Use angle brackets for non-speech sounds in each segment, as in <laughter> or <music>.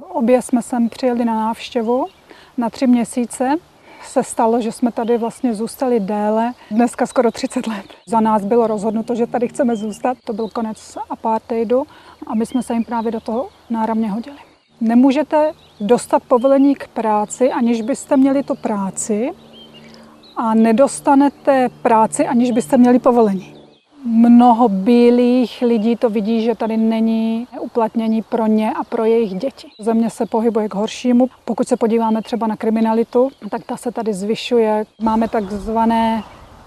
Obě jsme sem přijeli na návštěvu na tři měsíce. Se stalo, že jsme tady vlastně zůstali déle, dneska skoro 30 let. Za nás bylo rozhodnuto, že tady chceme zůstat. To byl konec apartheidu a my jsme se jim právě do toho náramně hodili. Nemůžete dostat povolení k práci, aniž byste měli tu práci a nedostanete práci, aniž byste měli povolení. Mnoho bílých lidí to vidí, že tady není uplatnění pro ně a pro jejich děti. Země se pohybuje k horšímu. Pokud se podíváme třeba na kriminalitu, tak ta se tady zvyšuje. Máme takzvané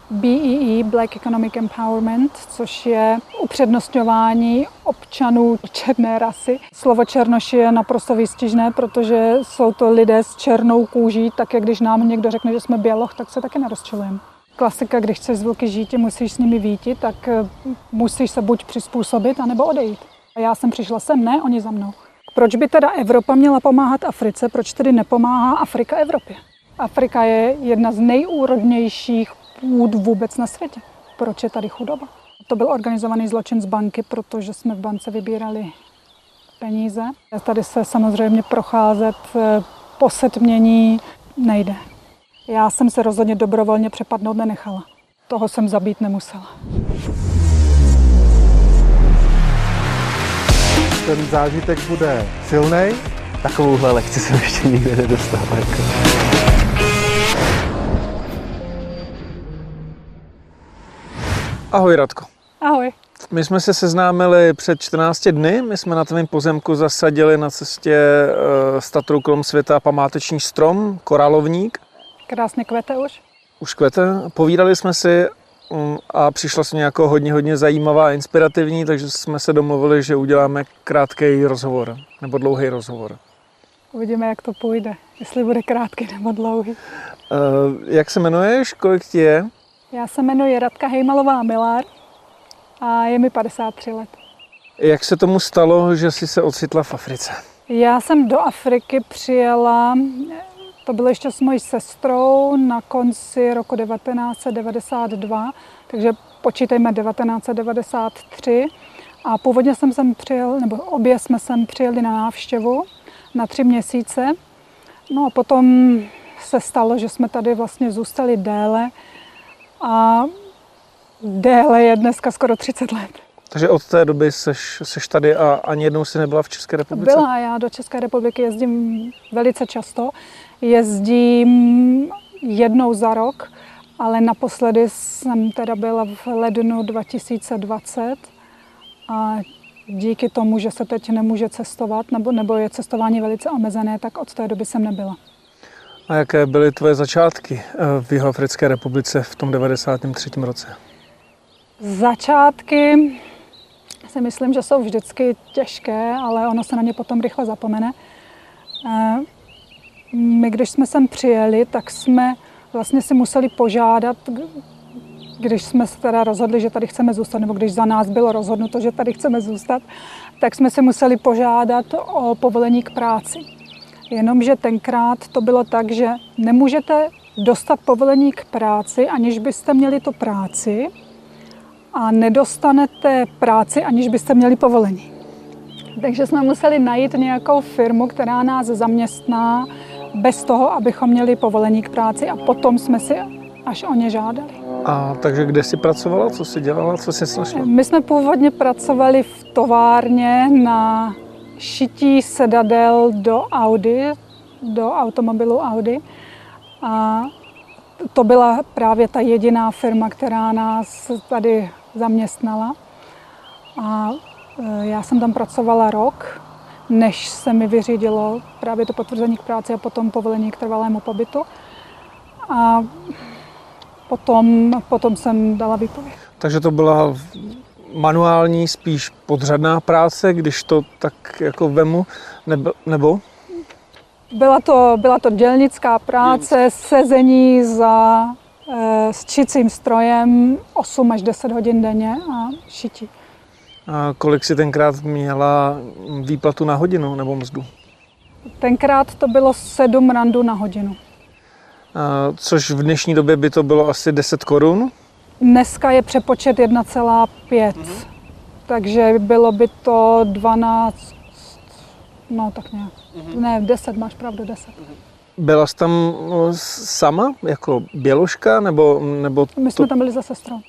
BEE, Black Economic Empowerment, což je upřednostňování občanů černé rasy. Slovo černoši je naprosto výstižné, protože jsou to lidé s černou kůží, tak jak když nám někdo řekne, že jsme běloch, tak se taky nerozčilujeme. Klasika, když chceš z vlky žít, musíš s nimi víti, tak eh, musíš se buď přizpůsobit, anebo odejít. A já jsem přišla sem, ne oni za mnou. Proč by teda Evropa měla pomáhat Africe, proč tedy nepomáhá Afrika Evropě? Afrika je jedna z nejúrodnějších půd vůbec na světě. Proč je tady chudoba? To byl organizovaný zločin z banky, protože jsme v bance vybírali peníze. Tady se samozřejmě procházet eh, po setmění nejde. Já jsem se rozhodně dobrovolně přepadnout nenechala. Toho jsem zabít nemusela. Ten zážitek bude silný. Takovouhle lekci jsem ještě nikdy nedostal. Jako. Ahoj Radko. Ahoj. My jsme se seznámili před 14 dny, my jsme na tvém pozemku zasadili na cestě s Tatrou kolem světa památeční strom, koralovník. Krásně kvete už. Už kvete. Povídali jsme si mm, a přišla se jako hodně, hodně zajímavá a inspirativní, takže jsme se domluvili, že uděláme krátký rozhovor, nebo dlouhý rozhovor. Uvidíme, jak to půjde, jestli bude krátký nebo dlouhý. Uh, jak se jmenuješ, kolik ti je? Já se jmenuji Radka Hejmalová Milár a je mi 53 let. Jak se tomu stalo, že jsi se ocitla v Africe? Já jsem do Afriky přijela, to bylo ještě s mojí sestrou na konci roku 1992, takže počítejme 1993. A původně jsem sem přijel, nebo obě jsme sem přijeli na návštěvu na tři měsíce. No a potom se stalo, že jsme tady vlastně zůstali déle a déle je dneska skoro 30 let. Takže od té doby seš, seš tady a ani jednou si nebyla v České republice? Byla, já do České republiky jezdím velice často. Jezdím jednou za rok, ale naposledy jsem teda byla v lednu 2020 a díky tomu, že se teď nemůže cestovat, nebo, nebo je cestování velice omezené, tak od té doby jsem nebyla. A jaké byly tvoje začátky eh, v Jihoafrické republice v tom 93. roce? Začátky si myslím, že jsou vždycky těžké, ale ono se na ně potom rychle zapomene. My, když jsme sem přijeli, tak jsme vlastně si museli požádat, když jsme se teda rozhodli, že tady chceme zůstat, nebo když za nás bylo rozhodnuto, že tady chceme zůstat, tak jsme si museli požádat o povolení k práci. Jenomže tenkrát to bylo tak, že nemůžete dostat povolení k práci, aniž byste měli tu práci a nedostanete práci, aniž byste měli povolení. Takže jsme museli najít nějakou firmu, která nás zaměstná bez toho, abychom měli povolení k práci a potom jsme si až o ně žádali. A takže kde jsi pracovala, co jsi dělala, co jsi našla? My jsme původně pracovali v továrně na šití sedadel do Audi, do automobilu Audi. A to byla právě ta jediná firma, která nás tady zaměstnala. A e, já jsem tam pracovala rok, než se mi vyřídilo právě to potvrzení k práci a potom povolení k trvalému pobytu. A potom, potom jsem dala výpověď. Takže to byla manuální, spíš podřadná práce, když to tak jako vemu, nebo? Byla to, byla to dělnická práce, sezení za e, s čicím strojem 8 až 10 hodin denně a šití. A kolik si tenkrát měla výplatu na hodinu nebo mzdu? Tenkrát to bylo 7 randů na hodinu. A což v dnešní době by to bylo asi 10 korun? Dneska je přepočet 1,5, mm-hmm. takže bylo by to 12, No tak nějak. Ne, 10, máš pravdu, 10. Byla jsi tam no, sama, jako běložka, nebo, nebo My jsme tam byli za sestrou.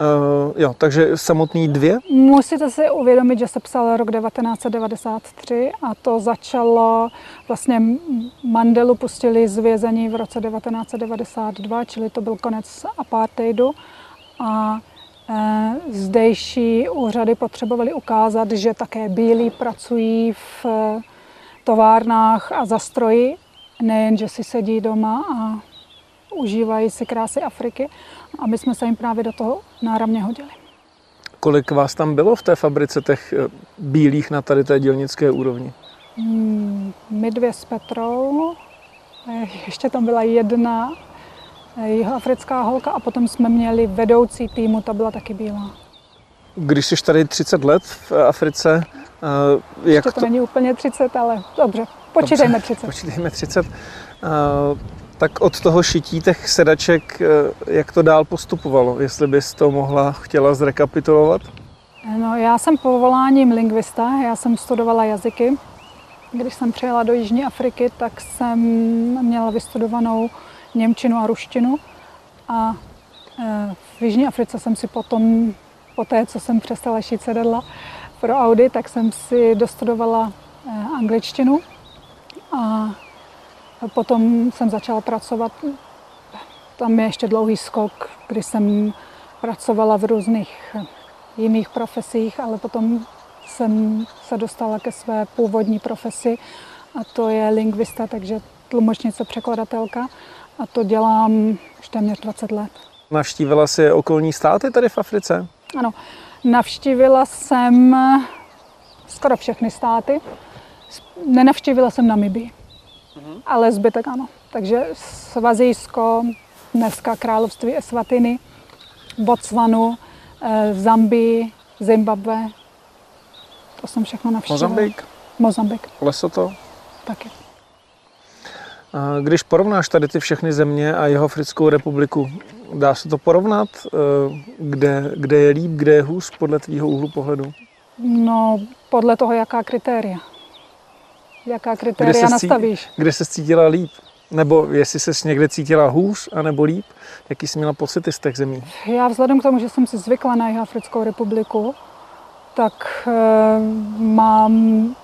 Uh, jo, takže samotný dvě? Musíte si uvědomit, že se psal rok 1993 a to začalo, vlastně Mandelu pustili z vězení v roce 1992, čili to byl konec apartheidu a e, zdejší úřady potřebovali ukázat, že také bílí pracují v e, továrnách a za stroji, nejen, že si sedí doma a užívají si krásy Afriky. A my jsme se jim právě do toho náramně hodili. Kolik vás tam bylo v té fabrice těch eh, bílých na tady té dělnické úrovni? Hmm, my dvě s Petrou, eh, ještě tam byla jedna eh, jihoafrická holka a potom jsme měli vedoucí týmu, ta byla taky bílá. Když jsi tady 30 let v Africe, jak Ještě to, to není úplně 30, ale dobře, počítejme 30. Počítejme 30. Tak od toho šití těch sedaček, eh, jak to dál postupovalo? Jestli bys to mohla, chtěla zrekapitulovat? No, já jsem povoláním lingvista, já jsem studovala jazyky. Když jsem přijela do Jižní Afriky, tak jsem měla vystudovanou Němčinu a ruštinu. A eh, v Jižní Africe jsem si potom, po té, co jsem přestala šít sedadla pro Audi, tak jsem si dostudovala eh, angličtinu. A potom jsem začala pracovat, tam je ještě dlouhý skok, kdy jsem pracovala v různých jiných profesích, ale potom jsem se dostala ke své původní profesi a to je lingvista, takže tlumočnice, překladatelka a to dělám už téměř 20 let. Navštívila si okolní státy tady v Africe? Ano, navštívila jsem skoro všechny státy. Nenavštívila jsem Namibii, ale zbytek ano. Takže Svazijsko, dneska království Eswatiny, Botswanu, eh, Zambii, Zimbabwe. To jsem všechno navštívila. Mozambik, Mozambik Lesoto? taky. A Když porovnáš tady ty všechny země a jeho Africkou republiku, dá se to porovnat, eh, kde, kde je líp, kde je hůř podle tvýho úhlu pohledu? No, podle toho, jaká kritéria. Jaká kritéria ses cí- nastavíš. Kde se cítila líp? Nebo jestli se někde cítila hůř, anebo líp? Jaký jsi měla pocity z těch zemí? Já vzhledem k tomu, že jsem si zvykla na Jihoafrickou republiku, tak e, mám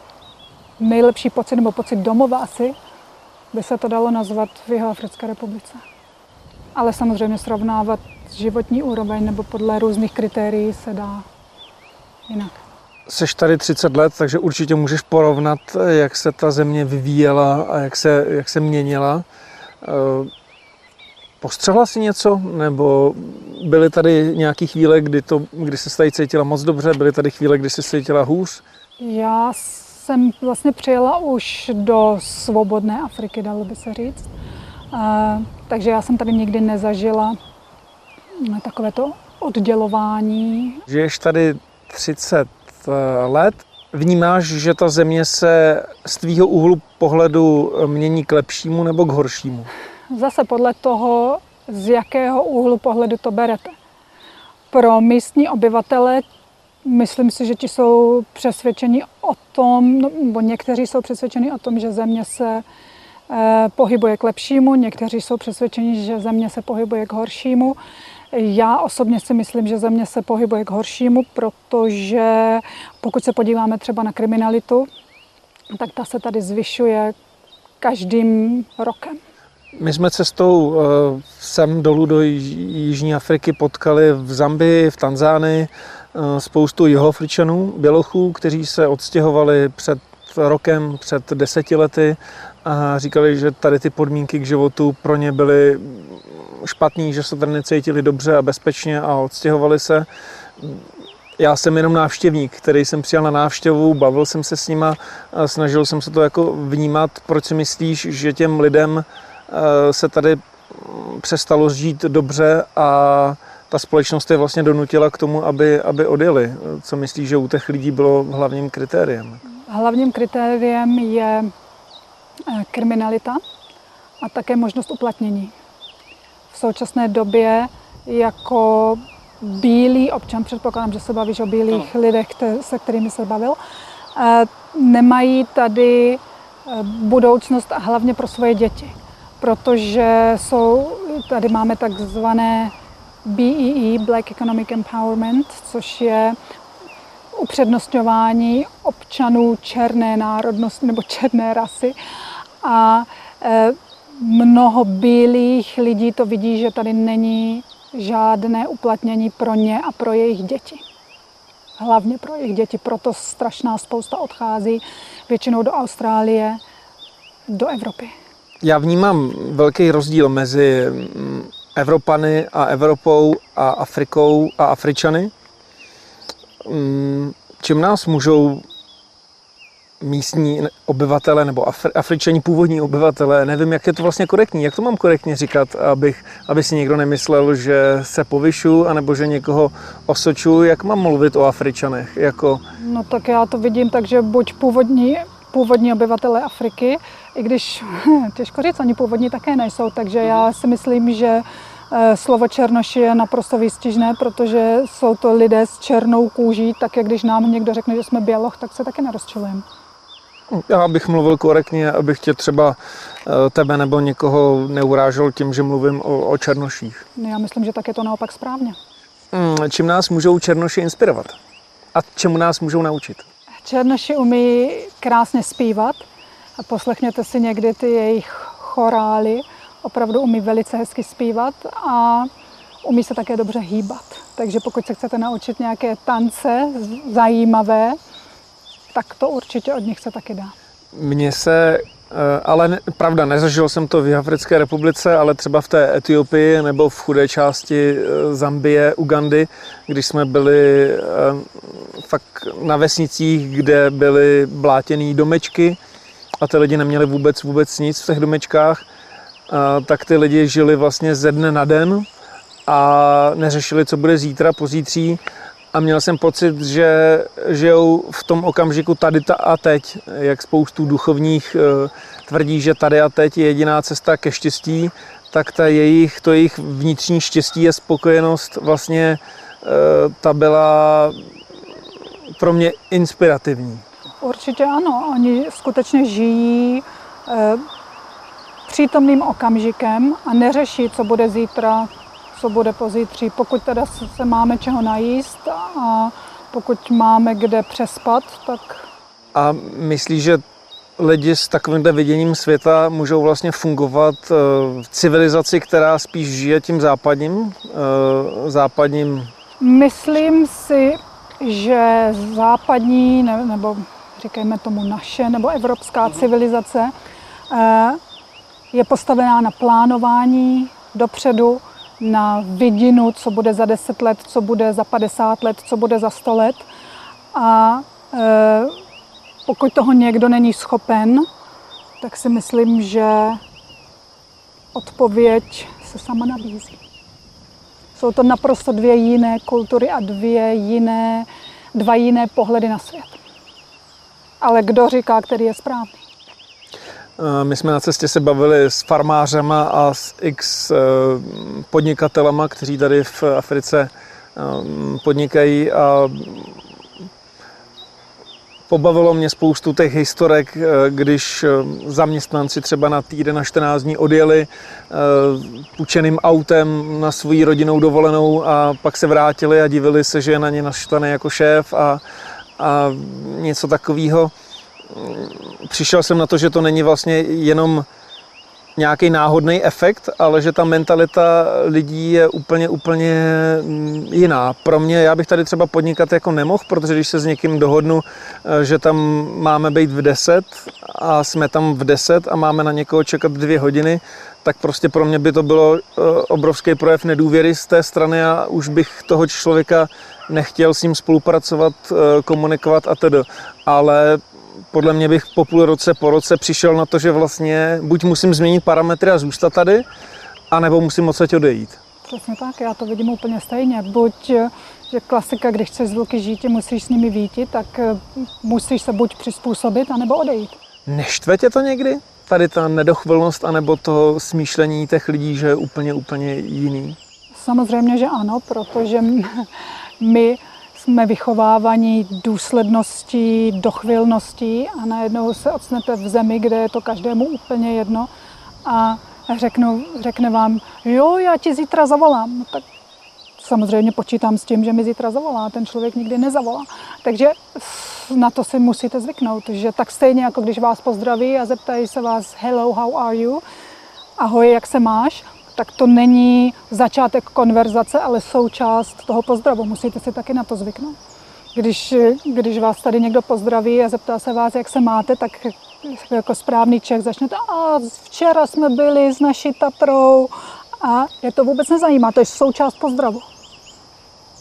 nejlepší pocit, nebo pocit domova asi, by se to dalo nazvat v Jihoafrické republice. Ale samozřejmě srovnávat životní úroveň nebo podle různých kritérií se dá jinak. Seš tady 30 let, takže určitě můžeš porovnat, jak se ta země vyvíjela a jak se, jak se měnila. Eh, Postřehla jsi něco? Nebo byly tady nějaké chvíle, kdy, to, kdy se tady cítila moc dobře, byly tady chvíle, kdy se cítila hůř? Já jsem vlastně přijela už do svobodné Afriky, dalo by se říct. Eh, Takže já jsem tady nikdy nezažila mm, takovéto oddělování. Žiješ tady 30 let, vnímáš, že ta země se z tvýho úhlu pohledu mění k lepšímu nebo k horšímu? Zase podle toho, z jakého úhlu pohledu to berete. Pro místní obyvatele myslím si, že ti jsou přesvědčeni o tom, no, nebo někteří jsou přesvědčeni o tom, že země se eh, pohybuje k lepšímu, někteří jsou přesvědčeni, že země se pohybuje k horšímu. Já osobně si myslím, že země se pohybuje k horšímu, protože pokud se podíváme třeba na kriminalitu, tak ta se tady zvyšuje každým rokem. My jsme cestou eh, sem dolů do Již- Jižní Afriky potkali v Zambii, v Tanzánii eh, spoustu jihoafričanů, bělochů, kteří se odstěhovali před rokem, před deseti lety a říkali, že tady ty podmínky k životu pro ně byly špatný, že se tady necítili dobře a bezpečně a odstěhovali se. Já jsem jenom návštěvník, který jsem přijal na návštěvu, bavil jsem se s nima, a snažil jsem se to jako vnímat, proč si myslíš, že těm lidem eh, se tady přestalo žít dobře a ta společnost je vlastně donutila k tomu, aby, aby odjeli. Co myslíš, že u těch lidí bylo hlavním kritériem? Hlavním kritériem je kriminalita a také možnost uplatnění. V současné době jako bílý občan, předpokládám, že se bavíš o bílých lidech, kte- se kterými se bavil, eh, nemají tady eh, budoucnost a hlavně pro svoje děti. Protože jsou, tady máme takzvané BEE, Black Economic Empowerment, což je upřednostňování občanů černé národnosti nebo černé rasy. A e, mnoho bílých lidí to vidí, že tady není žádné uplatnění pro ně a pro jejich děti. Hlavně pro jejich děti, proto strašná spousta odchází většinou do Austrálie, do Evropy. Já vnímám velký rozdíl mezi mm, Evropany a Evropou a Afrikou a Afričany. Mm, čím nás můžou místní obyvatele nebo afričani původní obyvatele, nevím, jak je to vlastně korektní, jak to mám korektně říkat, abych, aby si někdo nemyslel, že se povyšu, anebo že někoho osočuju, jak mám mluvit o Afričanech? Jako... No tak já to vidím tak, že buď původní, původní obyvatele Afriky, i když <laughs> těžko říct, oni původní také nejsou, takže já si myslím, že slovo černoši je naprosto výstižné, protože jsou to lidé s černou kůží, tak jak když nám někdo řekne, že jsme běloch, tak se taky nerozčilujeme. Já bych mluvil korektně, abych tě třeba eh, tebe nebo někoho neurážel tím, že mluvím o, o černoších. Já myslím, že tak je to naopak správně. Hmm, čím nás můžou černoši inspirovat? A čemu nás můžou naučit? Černoši umí krásně zpívat a poslechněte si někdy ty jejich chorály. Opravdu umí velice hezky zpívat a umí se také dobře hýbat. Takže pokud se chcete naučit nějaké tance zajímavé, tak to určitě od nich se taky dá. Mně se eh, ale pravda, nezažil jsem to v Africké republice, ale třeba v té Etiopii nebo v chudé části eh, Zambie, Ugandy, když jsme byli eh, fakt na vesnicích, kde byly blátěné domečky a ty lidi neměli vůbec, vůbec nic v těch domečkách, tak ty lidi žili vlastně ze dne na den a neřešili, co bude zítra, pozítří a měl jsem pocit, že žijou v tom okamžiku tady a teď, jak spoustu duchovních eh, tvrdí, že tady a teď je jediná cesta ke štěstí, tak ta jejich, to jejich vnitřní štěstí a spokojenost vlastně eh, ta byla pro mě inspirativní. Určitě ano, oni skutečně žijí eh, přítomným okamžikem a neřeší, co bude zítra, co bude pozítří. Pokud teda se máme čeho najíst a pokud máme kde přespat, tak... A myslíš, že lidi s takovýmhle viděním světa můžou vlastně fungovat eh, v civilizaci, která spíš žije tím západním, eh, západním... Myslím si, že západní, nebo říkejme tomu naše, nebo evropská civilizace eh, je postavená na plánování dopředu, na vidinu, co bude za 10 let, co bude za 50 let, co bude za 100 let. A e, pokud toho někdo není schopen, tak si myslím, že odpověď se sama nabízí. Jsou to naprosto dvě jiné kultury a dvě jiné, dva jiné pohledy na svět. Ale kdo říká, který je správný? Eh, my jsme na cestě se bavili s farmářema a s x eh, podnikatelema, kteří tady v Africe eh, podnikají a pobavilo mě spoustu těch historek, když zaměstnanci třeba na týden na 14 dní odjeli půjčeným autem na svou rodinnou dovolenou a pak se vrátili a divili se, že je na ně naštvaný jako šéf a, a něco takového přišel jsem na to, že to není vlastně jenom nějaký náhodný efekt, ale že ta mentalita lidí je úplně, úplně mm, jiná. Pro mě, já bych tady třeba podnikat jako nemohl, protože když se s někým dohodnu, eh, že tam máme být v 10 a jsme tam v 10 a máme na někoho čekat dvě hodiny, tak prostě pro mě by to bylo eh, obrovský projev nedůvěry z té strany a už bych toho člověka nechtěl s ním spolupracovat, eh, komunikovat a tedy. Ale podle mě bych po půl roce, po roce přišel na to, že vlastně buď musím změnit parametry a zůstat tady, anebo musím odsaď odejít. Přesně tak, já to vidím úplně stejně. Buď, že klasika, když chceš zvuky žít, musíš s nimi vítit, tak eh, musíš se buď přizpůsobit, anebo odejít. Neštve tě to někdy? Tady ta nedochvilnost, anebo to smýšlení těch lidí, že je úplně, úplně jiný? Samozřejmě, že ano, protože <laughs> my jsme vychovávaní důsledností, dochvilností a najednou se odstnete v zemi, kde je to každému úplně jedno a řeknu, řekne vám, jo, já ti zítra zavolám. No, tak samozřejmě počítám s tím, že mi zítra zavolá, ten člověk nikdy nezavolá. Takže na to si musíte zvyknout, že tak stejně jako když vás pozdraví a zeptají se vás hello, how are you, ahoj, jak se máš, tak to není začátek konverzace, ale součást toho pozdravu. Musíte si taky na to zvyknout. Když, když vás tady někdo pozdraví a zeptá se vás, jak se máte, tak jako správný Čech začnete, a včera jsme byli s naší Tatrou a je to vůbec nezajímá, to je součást pozdravu.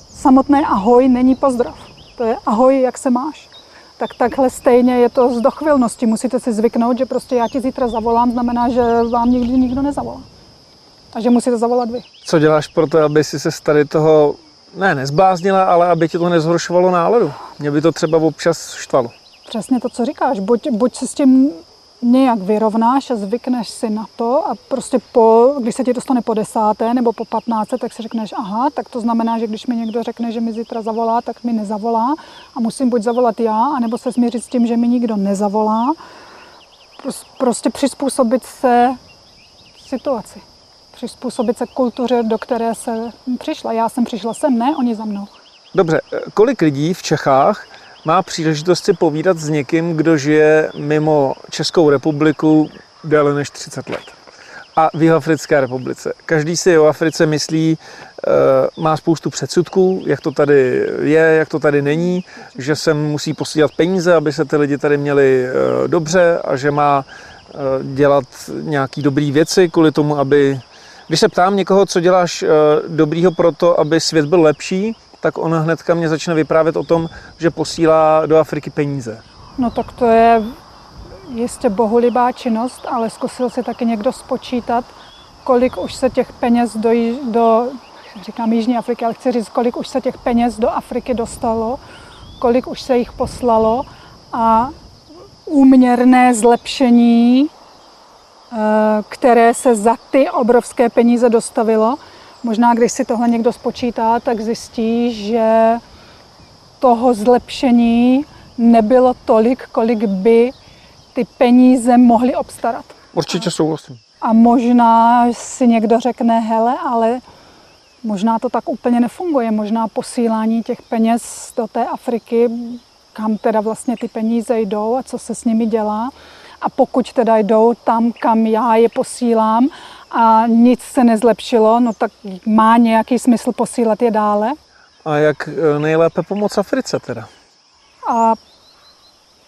Samotné ahoj není pozdrav, to je ahoj, jak se máš. Tak takhle stejně je to z dochvilnosti. Musíte si zvyknout, že prostě já ti zítra zavolám, znamená, že vám nikdy nikdo nezavolá. A že musíte zavolat vy. Co děláš pro to, aby si se tady toho ne, nezbláznila, ale aby ti to nezhoršovalo náladu? Mě by to třeba občas štvalo. Přesně to, co říkáš. Buď, buď se s tím nějak vyrovnáš a zvykneš si na to a prostě po, když se ti dostane po desáté nebo po patnácté, tak si řekneš, aha, tak to znamená, že když mi někdo řekne, že mi zítra zavolá, tak mi nezavolá a musím buď zavolat já, anebo se smířit s tím, že mi nikdo nezavolá. Prostě přizpůsobit se situaci. Přizpůsobit se kultuře, do které se přišla. Já jsem přišla sem, ne oni za mnou. Dobře, kolik lidí v Čechách má příležitost si povídat s někým, kdo žije mimo Českou republiku déle než 30 let. A v Jihoafrické republice. Každý si o Africe myslí, eh, má spoustu předsudků, jak to tady je, jak to tady není, že se musí posílat peníze, aby se ty lidi tady měli eh, dobře a že má eh, dělat nějaký dobrý věci kvůli tomu, aby... Když se ptám někoho, co děláš dobrýho pro to, aby svět byl lepší, tak ona hnedka mě začne vyprávět o tom, že posílá do Afriky peníze. No tak to je jistě bohulibá činnost, ale zkusil si taky někdo spočítat, kolik už se těch peněz do, do říkám Jižní Afriky, ale chci říct, kolik už se těch peněz do Afriky dostalo, kolik už se jich poslalo a úměrné zlepšení, eh, které se za ty obrovské peníze dostavilo, Možná, když si tohle někdo spočítá, tak zjistí, že toho zlepšení nebylo tolik, kolik by ty peníze mohly obstarat. Určitě souhlasím. A možná si někdo řekne, hele, ale možná to tak úplně nefunguje. Možná posílání těch peněz do té Afriky, kam teda vlastně ty peníze jdou a co se s nimi dělá. A pokud teda jdou tam, kam já je posílám a nic se nezlepšilo, no tak má nějaký smysl posílat je dále. A jak e, nejlépe pomoct Africe teda? A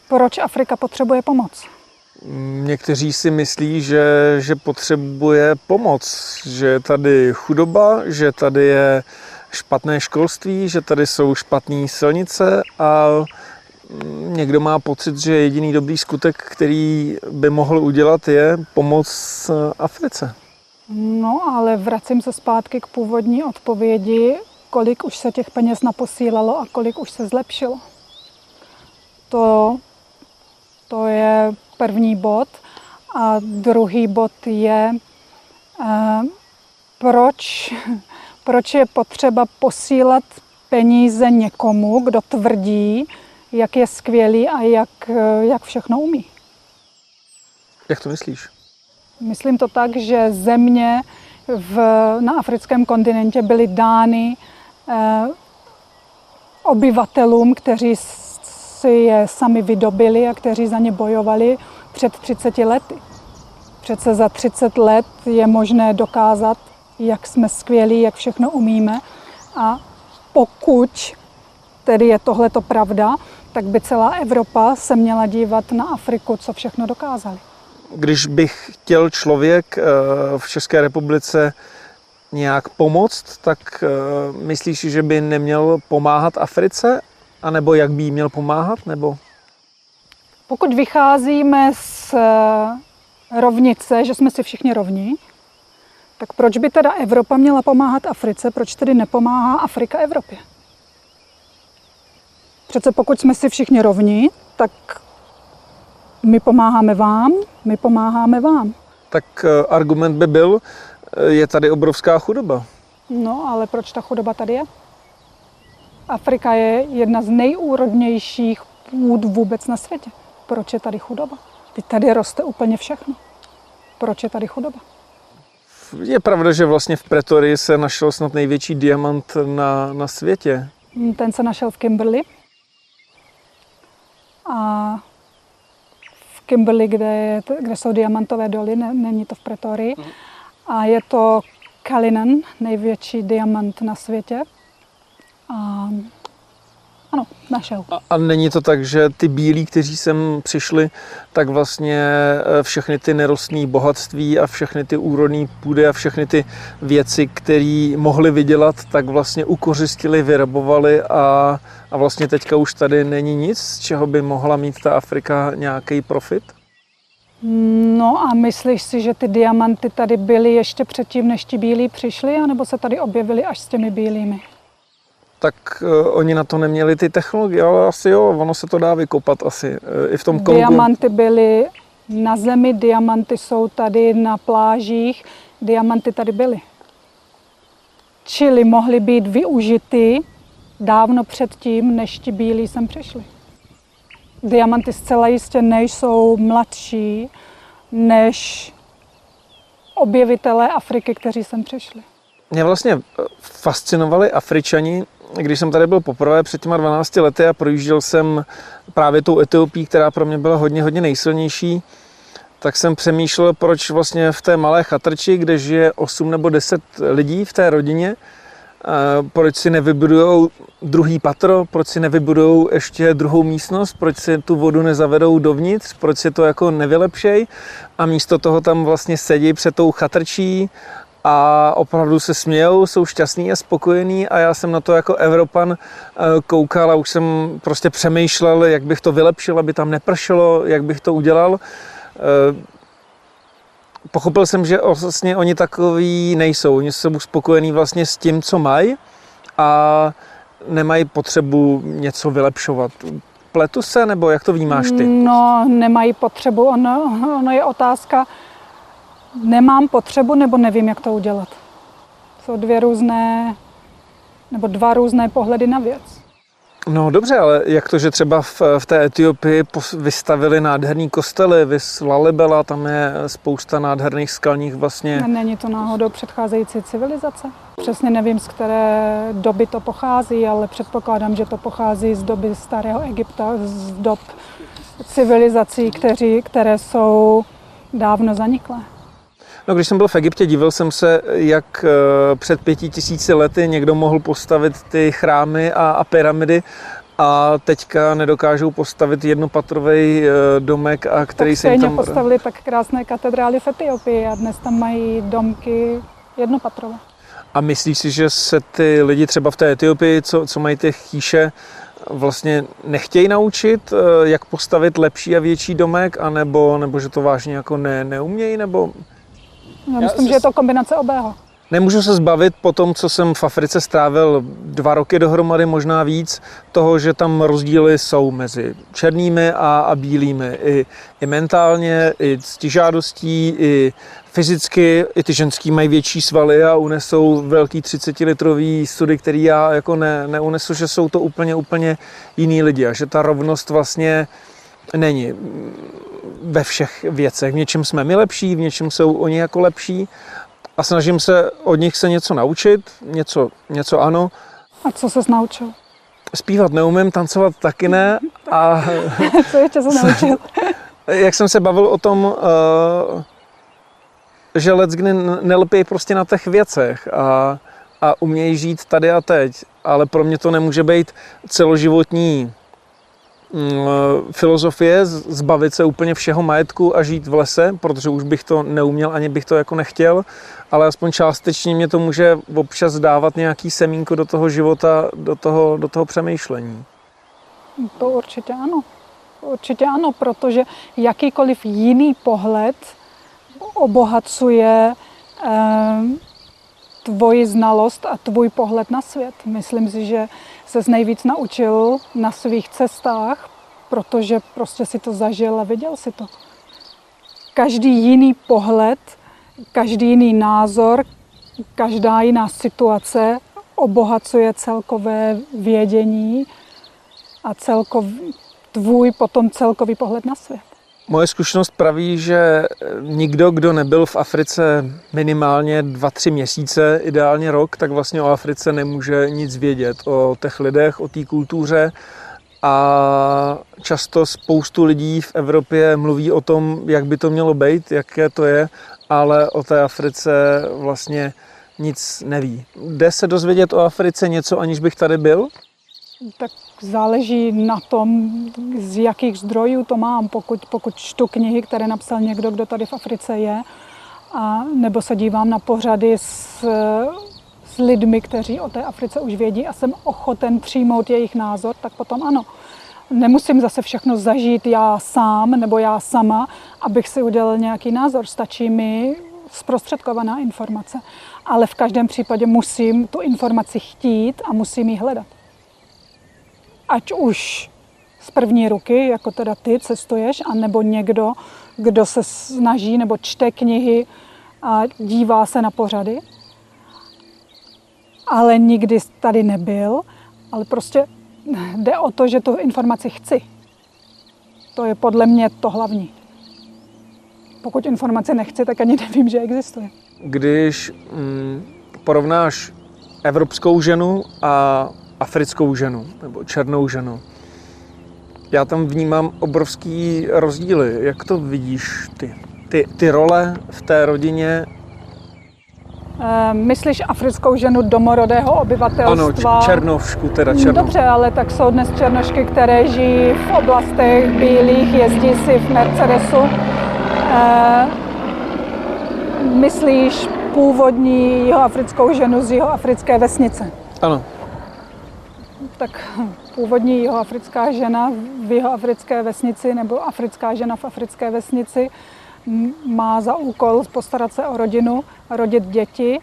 proč Afrika potřebuje pomoc? Někteří si myslí, že, že potřebuje pomoc, že je tady chudoba, že tady je špatné školství, že tady jsou špatné silnice a někdo má pocit, že jediný dobrý skutek, který by mohl udělat, je pomoc Africe. No, ale vracím se zpátky k původní odpovědi, kolik už se těch peněz naposílalo a kolik už se zlepšilo. To, to je první bod. A druhý bod je, eh, proč, <laughs> proč je potřeba posílat peníze někomu, kdo tvrdí, jak je skvělý a jak, eh, jak všechno umí. Jak to myslíš? Myslím to tak, že země v, na africkém kontinentě byly dány eh, obyvatelům, kteří si je sami vydobili a kteří za ně bojovali před 30 lety. Přece za 30 let je možné dokázat, jak jsme skvělí, jak všechno umíme. A pokud tedy je tohleto pravda, tak by celá Evropa se měla dívat na Afriku, co všechno dokázali když bych chtěl člověk eh, v České republice nějak pomoct, tak eh, myslíš, že by neměl pomáhat Africe? A nebo jak by jí měl pomáhat? Nebo? Pokud vycházíme z eh, rovnice, že jsme si všichni rovní, tak proč by teda Evropa měla pomáhat Africe? Proč tedy nepomáhá Afrika Evropě? Přece pokud jsme si všichni rovní, tak my pomáháme vám, my pomáháme vám. Tak eh, argument by byl, eh, je tady obrovská chudoba. No, ale proč ta chudoba tady je? Afrika je jedna z nejúrodnějších půd vůbec na světě. Proč je tady chudoba? Teď tady roste úplně všechno. Proč je tady chudoba? Je pravda, že vlastně v Pretorii se našel snad největší diamant na, na světě. Ten se našel v Kimberley. A v Kimberley, kde, je, kde jsou diamantové doly, ne, není to v Pretorii. A je to Cullinan, největší diamant na světě. A ano, našel. A, a není to tak, že ty bílí, kteří sem přišli, tak vlastně eh, všechny ty nerostné bohatství a všechny ty úrodné půdy a všechny ty věci, které mohli vydělat, tak vlastně ukořistili, vyrabovali a, a vlastně teďka už tady není nic, z čeho by mohla mít ta Afrika nějaký profit? No a myslíš si, že ty diamanty tady byly ještě předtím, než ti bílí přišli, anebo se tady objevili až s těmi bílými? Tak uh, oni na to neměli ty technologie, ale asi jo, ono se to dá vykopat asi uh, i v tom Kongu. Diamanty byly na zemi, diamanty jsou tady na plážích, diamanty tady byly. Čili mohly být využity dávno předtím, než ti bílí sem přišli. Diamanty zcela jistě nejsou mladší než objevitelé Afriky, kteří sem přišli. Mě vlastně fascinovali Afričani když jsem tady byl poprvé před těma 12 lety a projížděl jsem právě tou Etiopí, která pro mě byla hodně, hodně nejsilnější, tak jsem přemýšlel, proč vlastně v té malé chatrči, kde žije 8 nebo 10 lidí v té rodině, proč si nevybudují druhý patro, proč si nevybudují ještě druhou místnost, proč si tu vodu nezavedou dovnitř, proč si to jako nevylepšej a místo toho tam vlastně sedí před tou chatrčí a opravdu se smějou, jsou šťastní a spokojení a já jsem na to jako Evropan eh, koukal a už jsem prostě přemýšlel, jak bych to vylepšil, aby tam nepršelo, jak bych to udělal. Eh, pochopil jsem, že vlastně oni takový nejsou. Oni jsou spokojení vlastně s tím, co mají a nemají potřebu něco vylepšovat. Pletu se, nebo jak to vnímáš ty? No, nemají potřebu. Ono, ono je otázka, nemám potřebu nebo nevím, jak to udělat. Jsou dvě různé, nebo dva různé pohledy na věc. No dobře, ale jak to, že třeba v, v té Etiopii vystavili nádherný kostely, vys Lalibela, tam je spousta nádherných skalních vlastně... Není to náhodou předcházející civilizace? Přesně nevím, z které doby to pochází, ale předpokládám, že to pochází z doby starého Egypta, z dob civilizací, kteří, které jsou dávno zaniklé. No, když jsem byl v Egyptě, divil jsem se, jak eh, před pěti tisíci lety někdo mohl postavit ty chrámy a, a pyramidy a teďka nedokážou postavit jednopatrový eh, domek, a který se jim tam... postavili tak krásné katedrály v Etiopii a dnes tam mají domky jednopatrové. A myslíš si, že se ty lidi třeba v té Etiopii, co, co mají ty chýše, vlastně nechtějí naučit, eh, jak postavit lepší a větší domek, anebo, nebo že to vážně jako ne, neumějí, nebo já myslím, Já že je to kombinace obého. Nemůžu se zbavit po tom, co jsem v Africe strávil dva roky dohromady, možná víc, toho, že tam rozdíly jsou mezi černými a, a bílými. I, I mentálně, i ctižádostí, i fyzicky. I ty ženský mají větší svaly a unesou velký 30-litrový sudy, který já jako ne, neunesu, že jsou to úplně, úplně jiný lidi a že ta rovnost vlastně není ve všech věcech. V něčem jsme my lepší, v něčem jsou oni jako lepší a snažím se od nich se něco naučit, něco, něco ano. A co se naučil? Zpívat neumím, tancovat taky ne. A <laughs> co ještě se <laughs> naučil? jak jsem se bavil o tom, eh, že kdy nelpí prostě na těch věcech a, a umějí žít tady a teď. Ale pro mě to nemůže být celoživotní filozofie zbavit se úplně všeho majetku a žít v lese, protože už bych to neuměl, ani bych to jako nechtěl, ale aspoň částečně mě to může občas dávat nějaký semínko do toho života, do toho, do toho přemýšlení. To určitě ano. Určitě ano, protože jakýkoliv jiný pohled obohacuje eh, tvoji znalost a tvůj pohled na svět. Myslím si, že se nejvíc naučil na svých cestách, protože prostě si to zažil a viděl si to. Každý jiný pohled, každý jiný názor, každá jiná situace obohacuje celkové vědění a celkov, tvůj potom celkový pohled na svět. Moje zkušenost praví, že nikdo, kdo nebyl v Africe minimálně 2-3 měsíce, ideálně rok, tak vlastně o Africe nemůže nic vědět. O těch lidech, o té kultuře. A často spoustu lidí v Evropě mluví o tom, jak by to mělo být, jaké to je, ale o té Africe vlastně nic neví. Jde se dozvědět o Africe něco, aniž bych tady byl? Tak záleží na tom, z jakých zdrojů to mám. Pokud, pokud čtu knihy, které napsal někdo, kdo tady v Africe je, a nebo se dívám na pořady s, s lidmi, kteří o té Africe už vědí a jsem ochoten přijmout jejich názor, tak potom ano. Nemusím zase všechno zažít já sám nebo já sama, abych si udělal nějaký názor. Stačí mi zprostředkovaná informace. Ale v každém případě musím tu informaci chtít a musím ji hledat ať už z první ruky, jako teda ty cestuješ, anebo někdo, kdo se snaží nebo čte knihy a dívá se na pořady, ale nikdy tady nebyl, ale prostě jde o to, že tu informaci chci. To je podle mě to hlavní. Pokud informaci nechci, tak ani nevím, že existuje. Když mm, porovnáš evropskou ženu a africkou ženu nebo černou ženu. Já tam vnímám obrovský rozdíly. Jak to vidíš ty? Ty, ty role v té rodině e, Myslíš africkou ženu domorodého obyvatelstva? Ano, černovšku, teda černou. Dobře, ale tak jsou dnes černošky, které žijí v oblastech bílých, jezdí si v Mercedesu. E, myslíš původní jihoafrickou ženu z jihoafrické vesnice? Ano tak původní jihoafrická žena v jihoafrické vesnici nebo africká žena v africké vesnici má za úkol postarat se o rodinu, rodit děti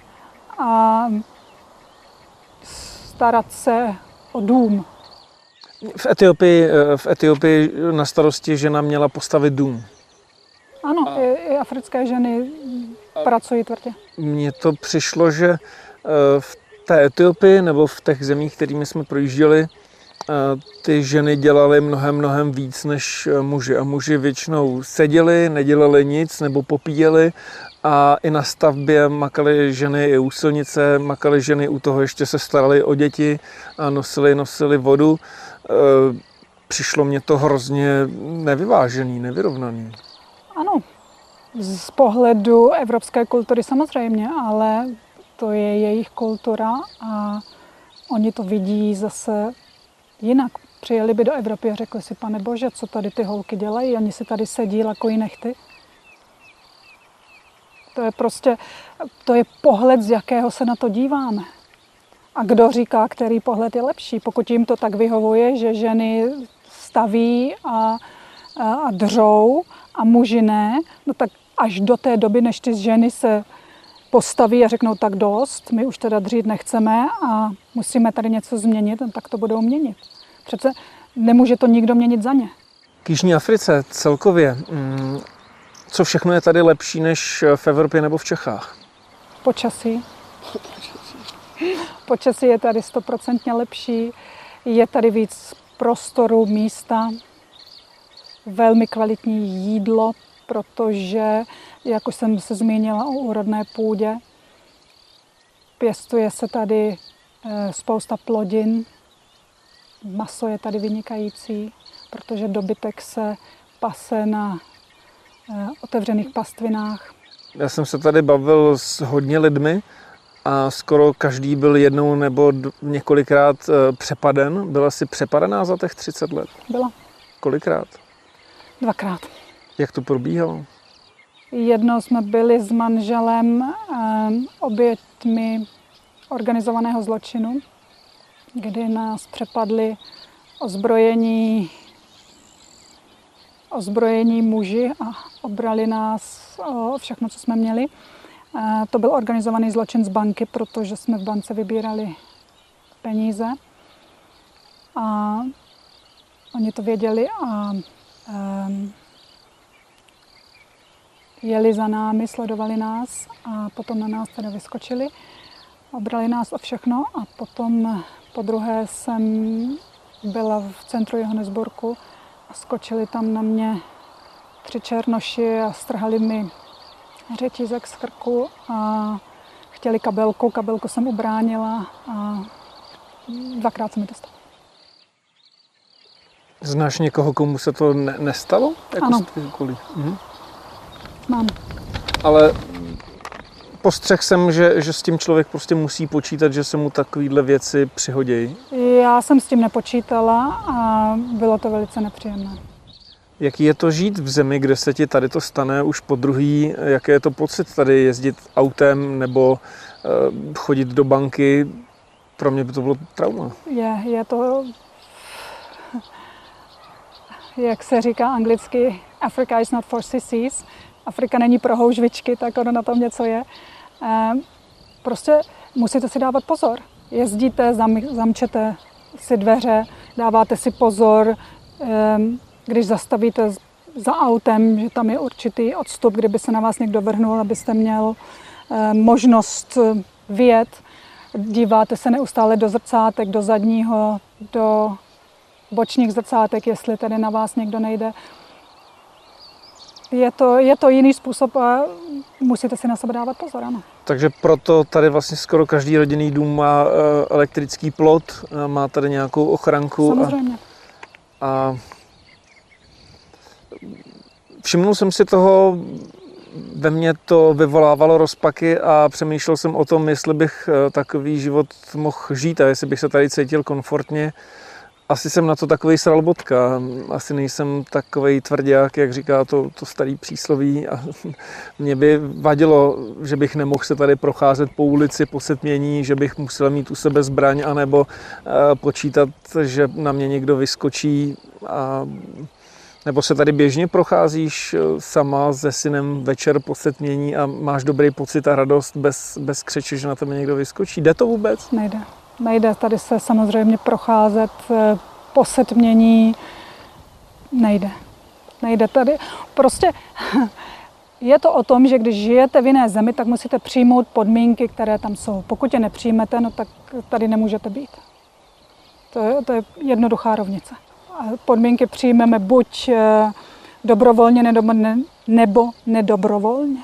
a starat se o dům. V Etiopii, v Etiopii na starosti žena měla postavit dům. Ano, a... i, i africké ženy a... pracují tvrdě. Mně to přišlo, že eh, v té Etiopii nebo v těch zemích, kterými jsme projížděli, eh, ty ženy dělaly mnohem, mnohem víc než eh, muži. A muži většinou seděli, nedělali nic nebo popíjeli a i na stavbě makali ženy i u silnice, makali ženy u toho, ještě se starali o děti a nosili, nosili vodu. Eh, přišlo mě to hrozně nevyvážený, nevyrovnaný. Ano, z pohledu evropské kultury samozřejmě, ale to je jejich kultura a oni to vidí zase jinak. Přijeli by do Evropy a řekli si, pane bože, co tady ty holky dělají, oni si tady sedí, lakojí nechty. To je prostě, to je pohled, z jakého se na to díváme. A kdo říká, který pohled je lepší? Pokud jim to tak vyhovuje, že ženy staví a, a, a držou a muži ne, no tak až do té doby, než ty ženy se postaví a řeknou tak dost, my už teda dřít nechceme a musíme tady něco změnit, tak to budou měnit. Přece nemůže to nikdo měnit za ně. K Jižní Africe celkově, mm, co všechno je tady lepší než v Evropě nebo v Čechách? Počasí. <laughs> Počasí je tady stoprocentně lepší, je tady víc prostoru, místa, velmi kvalitní jídlo, protože, jak už jsem se zmínila o úrodné půdě, pěstuje se tady eh, spousta plodin, maso je tady vynikající, protože dobytek se pase na eh, otevřených pastvinách. Já jsem se tady bavil s hodně lidmi a skoro každý byl jednou nebo několikrát eh, přepaden. Byla jsi přepadaná za těch 30 let? Byla. Kolikrát? Dvakrát. Jak to probíhalo? Jednou jsme byli s manželem ehm, obětmi organizovaného zločinu, kdy nás přepadli ozbrojení, ozbrojení muži a obrali nás o všechno, co jsme měli. E, to byl organizovaný zločin z banky, protože jsme v bance vybírali peníze. A oni to věděli a jeli za námi, sledovali nás a potom na nás teda vyskočili. Obrali nás o všechno a potom po druhé jsem byla v centru Johannesburgu a skočili tam na mě tři černoši a strhali mi řetízek z krku a chtěli kabelku, kabelku jsem ubránila a dvakrát se mi to stalo. Znáš někoho, komu se to ne- nestalo? Jako Ano. Mhm. Mám. Ale postřeh jsem, že, že s tím člověk prostě musí počítat, že se mu takovéhle věci přihodějí. Já jsem s tím nepočítala a bylo to velice nepříjemné. Jaký je to žít v zemi, kde se ti tady to stane už po druhý? Jaký je to pocit tady jezdit autem nebo eh, chodit do banky? Pro mě by to bylo trauma. Je, je to, jak se říká anglicky, Africa is not for sissies. Afrika není pro houžvičky, tak ono na tom něco je. Prostě musíte si dávat pozor. Jezdíte, zam, zamčete si dveře, dáváte si pozor, když zastavíte za autem, že tam je určitý odstup, kdyby se na vás někdo vrhnul, abyste měl možnost vyjet. Díváte se neustále do zrcátek, do zadního, do bočních zrcátek, jestli tady na vás někdo nejde. Je to, je to jiný způsob a musíte si na sebe dávat pozor, ano. Takže proto tady vlastně skoro každý rodinný dům má eh, elektrický plot, eh, má tady nějakou ochranku. A, Samozřejmě. a všimnul jsem si toho, ve mně to vyvolávalo rozpaky a přemýšlel jsem o tom, jestli bych eh, takový život mohl žít a jestli bych se tady cítil komfortně. Asi jsem na to takový sralbotka, asi nejsem takový tvrdák, jak říká to, to starý přísloví a <laughs> mě by vadilo, že bych nemohl se tady procházet po ulici po setmění, že bych musel mít u sebe zbraň, anebo eh, počítat, že na mě někdo vyskočí a nebo se tady běžně procházíš eh, sama se synem večer po setmění a máš dobrý pocit a radost bez, bez křeče, že na tebe někdo vyskočí. Jde to vůbec? Nejde. Nejde tady se samozřejmě procházet eh, po setmění. Nejde. Nejde tady. Prostě <laughs> je to o tom, že když žijete v jiné zemi, tak musíte přijmout podmínky, které tam jsou. Pokud je nepřijmete, no tak tady nemůžete být. To je, to je jednoduchá rovnice. A podmínky přijmeme buď eh, dobrovolně nebo, ne, nebo nedobrovolně.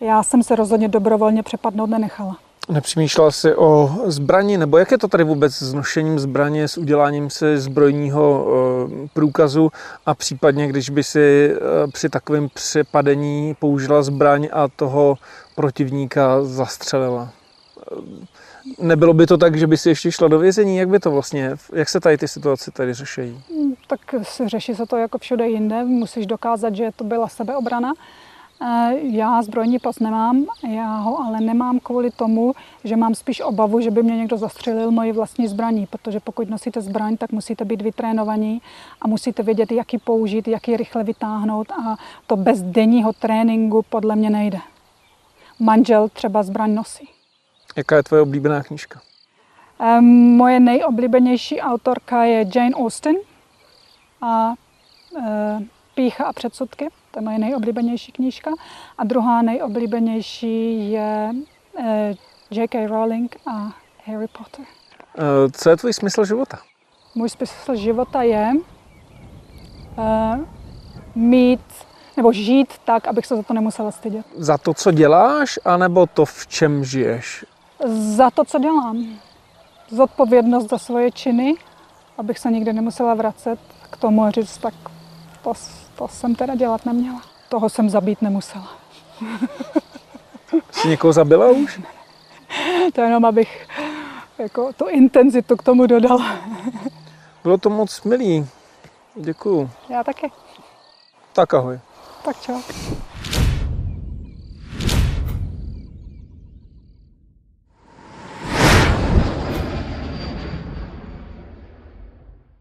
Já jsem se rozhodně dobrovolně přepadnout nenechala. Nepřemýšlela jsi o zbrani, nebo jak je to tady vůbec s nošením zbraně, s uděláním si zbrojního eh, průkazu a případně, když by si eh, při takovém přepadení použila zbraň a toho protivníka zastřelila? Eh, Nebylo by to tak, že by si ještě šla do vězení? Jak by to vlastně, jak se tady ty situace tady řešejí? Tak se řeší se to jako všude jinde. Musíš dokázat, že to byla sebeobrana. Eh, Já zbrojní pas nemám, já ho ale nemám kvůli tomu, že mám spíš obavu, že by mě někdo zastřelil moji vlastní zbraní, protože pokud nosíte zbraň, tak musíte být vytrénovaní a musíte vědět, jak ji použít, jak ji rychle vytáhnout a to bez denního tréninku podle mě nejde. Manžel třeba zbraň nosí. Jaká je tvoje oblíbená knížka? Moje nejoblíbenější autorka je Jane Austen a e, Pícha a předsudky, to je moje nejoblíbenější knížka. A druhá nejoblíbenější je e, J.K. Rowling a Harry Potter. Eh, Co je tvůj smysl života? Můj smysl života je e, mít nebo žít tak, abych se za to nemusela stydět. Za to, co děláš, anebo to, v čem žiješ? Za to, co dělám. Zodpovědnost za svoje činy, abych se nikdy nemusela vracet k tomu a říct, tak to, to jsem teda dělat neměla. Toho jsem zabít nemusela. Jsi někoho zabila už? To jenom, abych jako tu intenzitu k tomu dodala. Bylo to moc milý. Děkuju. Já taky. Tak ahoj. Tak čau.